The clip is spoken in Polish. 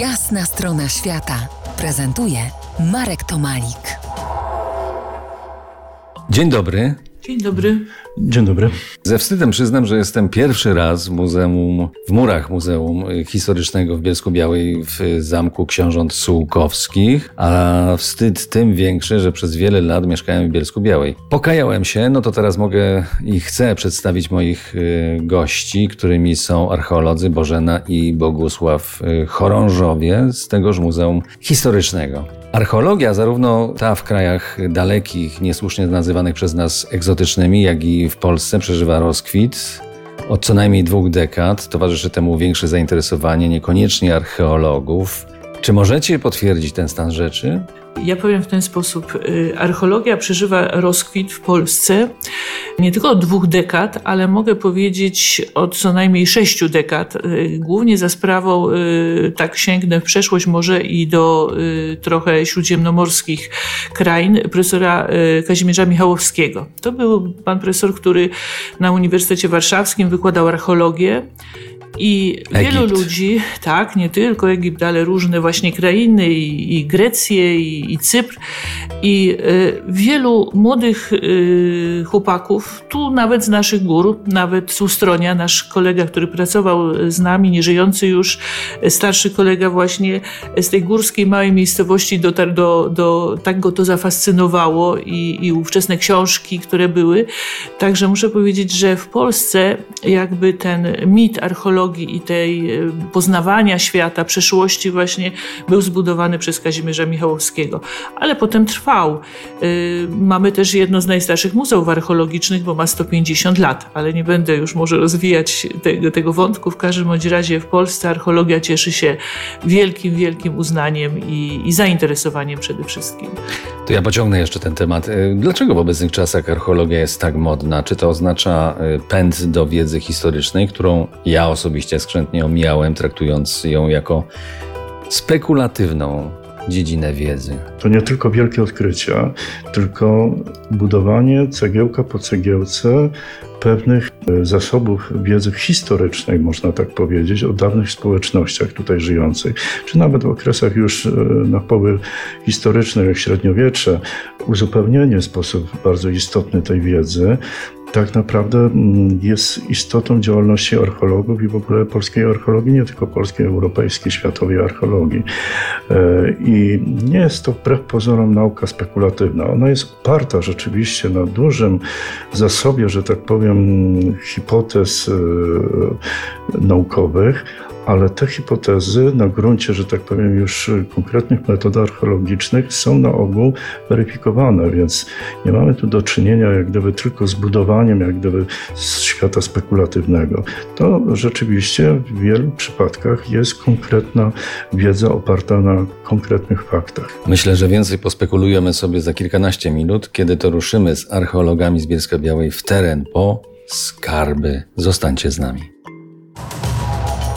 Jasna strona świata prezentuje Marek Tomalik. Dzień dobry. Dzień dobry. Dzień dobry. Ze wstydem przyznam, że jestem pierwszy raz w muzeum, w murach Muzeum Historycznego w Bielsku Białej w Zamku Książąt Sułkowskich, a wstyd tym większy, że przez wiele lat mieszkałem w Bielsku Białej. Pokajałem się, no to teraz mogę i chcę przedstawić moich y, gości, którymi są archeolodzy Bożena i Bogusław y, Chorążowie z tegoż Muzeum Historycznego. Archeologia, zarówno ta w krajach dalekich, niesłusznie nazywanych przez nas egzotycznymi, jak i w Polsce przeżywa rozkwit. Od co najmniej dwóch dekad towarzyszy temu większe zainteresowanie niekoniecznie archeologów. Czy możecie potwierdzić ten stan rzeczy? Ja powiem w ten sposób. y, Archeologia przeżywa rozkwit w Polsce nie tylko od dwóch dekad, ale mogę powiedzieć od co najmniej sześciu dekad. y, Głównie za sprawą, y, tak sięgnę w przeszłość może i do trochę śródziemnomorskich krain, profesora Kazimierza Michałowskiego. To był pan profesor, który na Uniwersytecie Warszawskim wykładał archeologię. I wielu Egipt. ludzi, tak, nie tylko Egipt, ale różne właśnie krainy, i, i Grecję, i, i Cypr. I y, wielu młodych y, chłopaków, tu nawet z naszych gór, nawet z Ustronia, nasz kolega, który pracował z nami, nieżyjący już, starszy kolega właśnie z tej górskiej małej miejscowości dotarł do, do tak go to zafascynowało i, i ówczesne książki, które były. Także muszę powiedzieć, że w Polsce jakby ten mit archeologii i tej e, poznawania świata, przeszłości właśnie był zbudowany przez Kazimierza Michałowskiego. Ale potem trwał. Y, Mamy też jedno z najstarszych muzeów archeologicznych, bo ma 150 lat, ale nie będę już może rozwijać tego, tego wątku. W każdym bądź razie w Polsce archeologia cieszy się wielkim, wielkim uznaniem i, i zainteresowaniem przede wszystkim. To ja pociągnę jeszcze ten temat. Y, Dlaczego w obecnych czasach archeologia jest tak modna? Czy to oznacza y, pęd do wiedzy historycznej, którą ja osobiście skrzętnie omijałem, traktując ją jako spekulatywną dziedzinę wiedzy? To nie tylko wielkie odkrycia, tylko budowanie cegiełka po cegiełce pewnych e, zasobów wiedzy historycznej, można tak powiedzieć, o dawnych społecznościach tutaj żyjących, czy nawet w okresach już e, na poły historycznych, jak średniowiecze, uzupełnienie w sposób bardzo istotny tej wiedzy tak naprawdę mm, jest istotą działalności archeologów i w ogóle polskiej archeologii, nie tylko polskiej, europejskiej, światowej archeologii. E, I nie jest to wbrew pozorom nauka spekulatywna. Ona jest oparta rzeczywiście na dużym zasobie, że tak powiem, hipotez e, naukowych, ale te hipotezy na gruncie, że tak powiem, już konkretnych metod archeologicznych są na ogół weryfikowane, więc nie mamy tu do czynienia jak gdyby tylko z budowaniem jak gdyby z świata spekulatywnego. To rzeczywiście w wielu przypadkach jest konkretna wiedza oparta na konkretnych faktach. Myślę, że więcej pospekulujemy sobie za kilkanaście minut, kiedy to ruszymy z archeologami z Bielska Białej w teren po skarby. Zostańcie z nami.